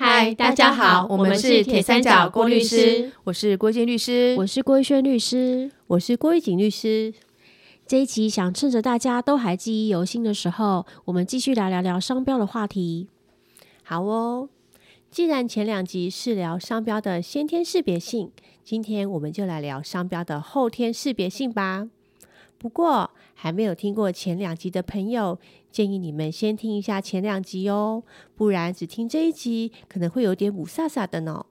嗨，大家好，我们是铁三角郭律师，我是郭建律师，我是郭一轩律师，我是郭一景律师。这一期想趁着大家都还记忆犹新的时候，我们继续来聊聊商标的话题。好哦，既然前两集是聊商标的先天识别性，今天我们就来聊商标的后天识别性吧。不过，还没有听过前两集的朋友，建议你们先听一下前两集哦，不然只听这一集可能会有点五飒飒的呢。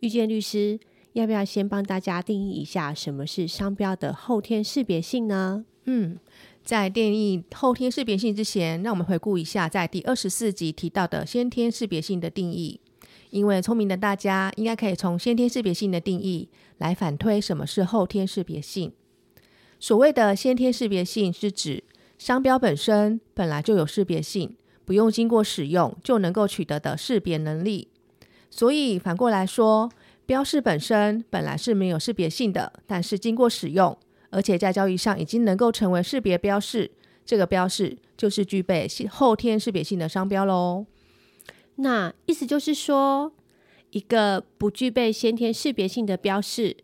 遇见律师，要不要先帮大家定义一下什么是商标的后天识别性呢？嗯，在定义后天识别性之前，让我们回顾一下在第二十四集提到的先天识别性的定义。因为聪明的大家应该可以从先天识别性的定义来反推什么是后天识别性。所谓的先天识别性，是指商标本身本来就有识别性，不用经过使用就能够取得的识别能力。所以反过来说，标示本身本来是没有识别性的，但是经过使用，而且在交易上已经能够成为识别标示，这个标示就是具备后天识别性的商标喽。那意思就是说，一个不具备先天识别性的标示。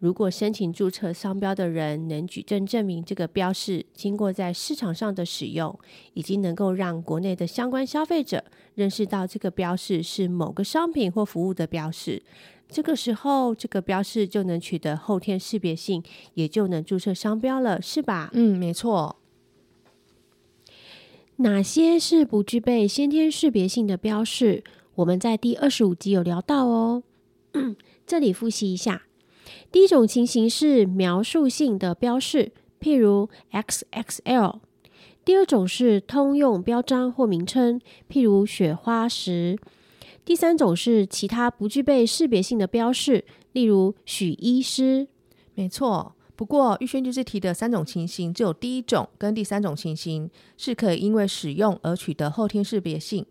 如果申请注册商标的人能举证证明这个标示经过在市场上的使用，已经能够让国内的相关消费者认识到这个标示是某个商品或服务的标示，这个时候这个标示就能取得后天识别性，也就能注册商标了，是吧？嗯，没错。哪些是不具备先天识别性的标示？我们在第二十五集有聊到哦。这里复习一下。第一种情形是描述性的标示，譬如 XXL；第二种是通用标章或名称，譬如雪花石；第三种是其他不具备识别性的标示，例如许医师。没错，不过玉轩就是提的三种情形，只有第一种跟第三种情形是可以因为使用而取得后天识别性。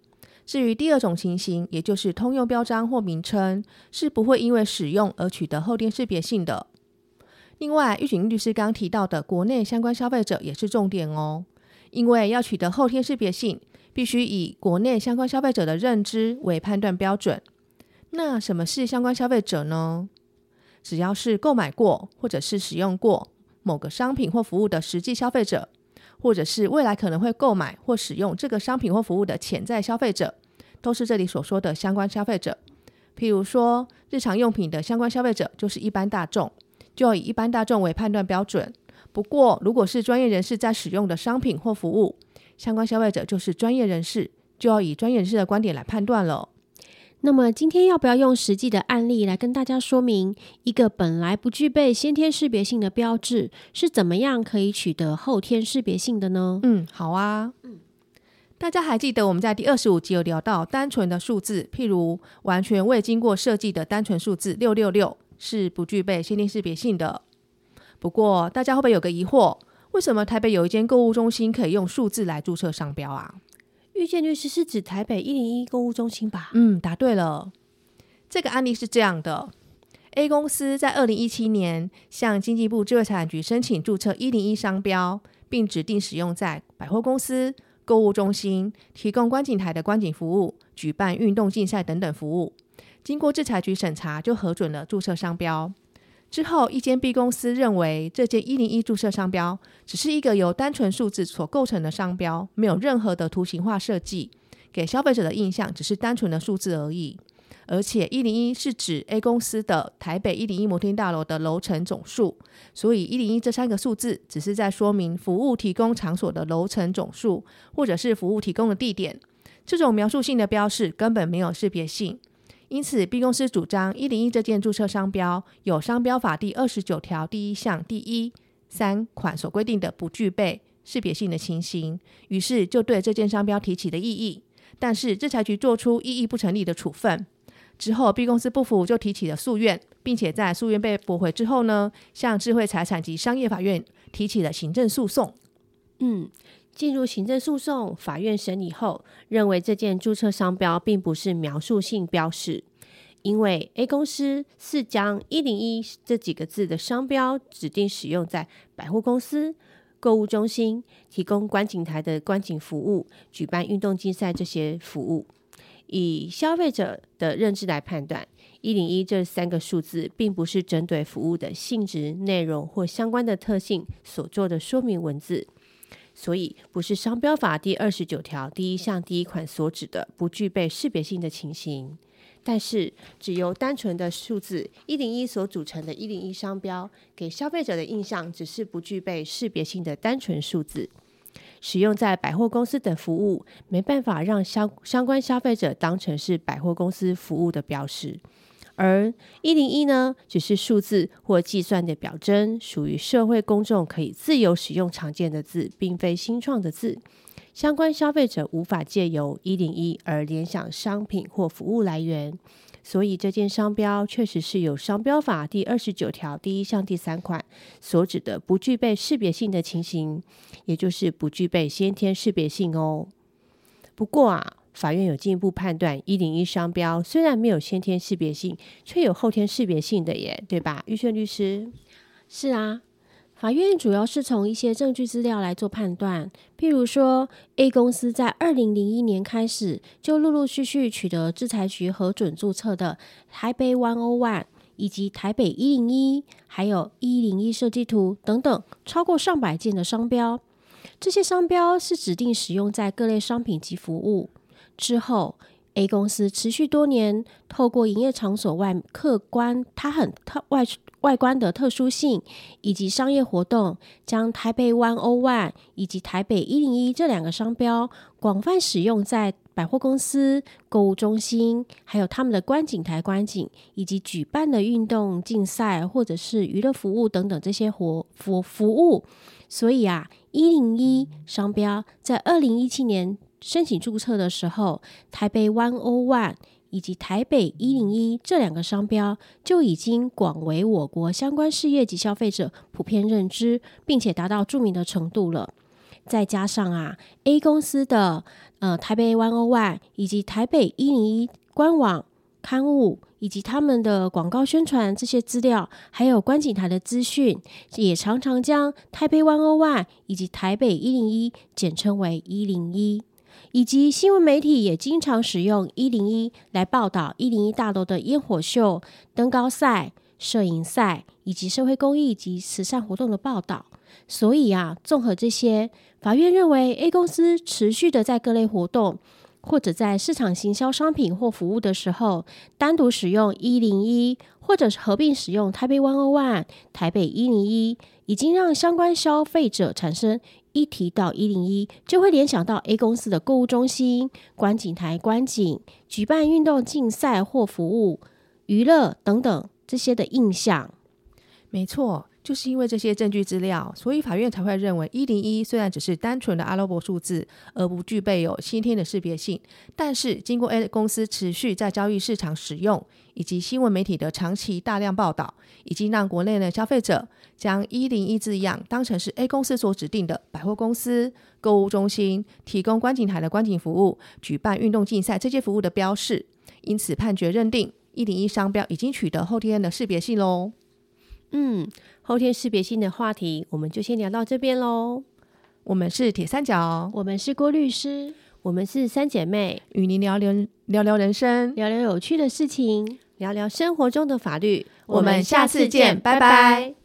至于第二种情形，也就是通用标章或名称，是不会因为使用而取得后天识别性的。另外，玉景律师刚提到的国内相关消费者也是重点哦，因为要取得后天识别性，必须以国内相关消费者的认知为判断标准。那什么是相关消费者呢？只要是购买过或者是使用过某个商品或服务的实际消费者。或者是未来可能会购买或使用这个商品或服务的潜在消费者，都是这里所说的相关消费者。譬如说，日常用品的相关消费者就是一般大众，就要以一般大众为判断标准。不过，如果是专业人士在使用的商品或服务，相关消费者就是专业人士，就要以专业人士的观点来判断了。那么今天要不要用实际的案例来跟大家说明，一个本来不具备先天识别性的标志是怎么样可以取得后天识别性的呢？嗯，好啊。嗯，大家还记得我们在第二十五集有聊到单纯的数字，譬如完全未经过设计的单纯数字六六六是不具备先天识别性的。不过大家会不会有个疑惑，为什么台北有一间购物中心可以用数字来注册商标啊？遇见律师是指台北一零一购物中心吧？嗯，答对了。这个案例是这样的：A 公司在二零一七年向经济部智慧财产局申请注册一零一商标，并指定使用在百货公司、购物中心提供观景台的观景服务、举办运动竞赛等等服务。经过制裁局审查，就核准了注册商标。之后，一间 B 公司认为这件一零一注册商标只是一个由单纯数字所构成的商标，没有任何的图形化设计，给消费者的印象只是单纯的数字而已。而且一零一是指 A 公司的台北一零一摩天大楼的楼层总数，所以一零一这三个数字只是在说明服务提供场所的楼层总数，或者是服务提供的地点。这种描述性的标示根本没有识别性。因此，B 公司主张一零一这件注册商标有商标法第二十九条第一项第一三款所规定的不具备识别性的情形，于是就对这件商标提起了异议。但是制裁局做出异议不成立的处分之后，B 公司不服就提起了诉愿，并且在诉愿被驳回之后呢，向智慧财产及商业法院提起了行政诉讼。嗯。进入行政诉讼，法院审理后认为这件注册商标并不是描述性标识，因为 A 公司是将一零一这几个字的商标指定使用在百货公司、购物中心提供观景台的观景服务、举办运动竞赛这些服务，以消费者的认知来判断，一零一这三个数字并不是针对服务的性质、内容或相关的特性所做的说明文字，所以不是商标法第二十九条第一项第一款所指的不具备识别性的情形。但是，只由单纯的数字一零一所组成的“一零一”商标，给消费者的印象只是不具备识别性的单纯数字。使用在百货公司等服务，没办法让相相关消费者当成是百货公司服务的标识。而一零一呢，只是数字或计算的表征，属于社会公众可以自由使用常见的字，并非新创的字。相关消费者无法借由一零一而联想商品或服务来源。所以，这件商标确实是有商标法第二十九条第一项第三款所指的不具备识别性的情形，也就是不具备先天识别性哦。不过啊，法院有进一步判断，一零一商标虽然没有先天识别性，却有后天识别性的耶，对吧？玉轩律师，是啊。法院主要是从一些证据资料来做判断，譬如说，A 公司在二零零一年开始就陆陆续续取得制裁局核准注册的台北 One O One 以及台北一零一，还有一零一设计图等等，超过上百件的商标。这些商标是指定使用在各类商品及服务之后。A 公司持续多年，透过营业场所外客观它很特外外观的特殊性，以及商业活动，将台北 One O One 以及台北一零一这两个商标广泛使用在百货公司、购物中心，还有他们的观景台观景，以及举办的运动竞赛或者是娱乐服务等等这些活服服务。所以啊，一零一商标在二零一七年。申请注册的时候，台北 One O One 以及台北一零一这两个商标就已经广为我国相关事业及消费者普遍认知，并且达到著名的程度了。再加上啊，A 公司的呃台北 One O One 以及台北一零一官网刊物以及他们的广告宣传这些资料，还有观景台的资讯，也常常将台北 One O One 以及台北一零一简称为一零一。以及新闻媒体也经常使用一零一来报道一零一大楼的烟火秀、登高赛、摄影赛以及社会公益及慈善活动的报道。所以啊，综合这些，法院认为 A 公司持续的在各类活动或者在市场行销商品或服务的时候，单独使用一零一，或者是合并使用台北 One O One、台北一零一，已经让相关消费者产生。一提到一零一，就会联想到 A 公司的购物中心、观景台观景、举办运动竞赛或服务、娱乐等等这些的印象。没错。就是因为这些证据资料，所以法院才会认为一零一虽然只是单纯的阿拉伯数字，而不具备有先天的识别性，但是经过 A 公司持续在交易市场使用，以及新闻媒体的长期大量报道，已经让国内的消费者将一零一字样当成是 A 公司所指定的百货公司、购物中心提供观景台的观景服务、举办运动竞赛这些服务的标示，因此判决认定一零一商标已经取得后天的识别性喽。嗯，后天识别性的话题，我们就先聊到这边喽。我们是铁三角，我们是郭律师，我们是三姐妹，与您聊聊聊聊人生，聊聊有趣的事情，聊聊生活中的法律。我们下次见，拜拜。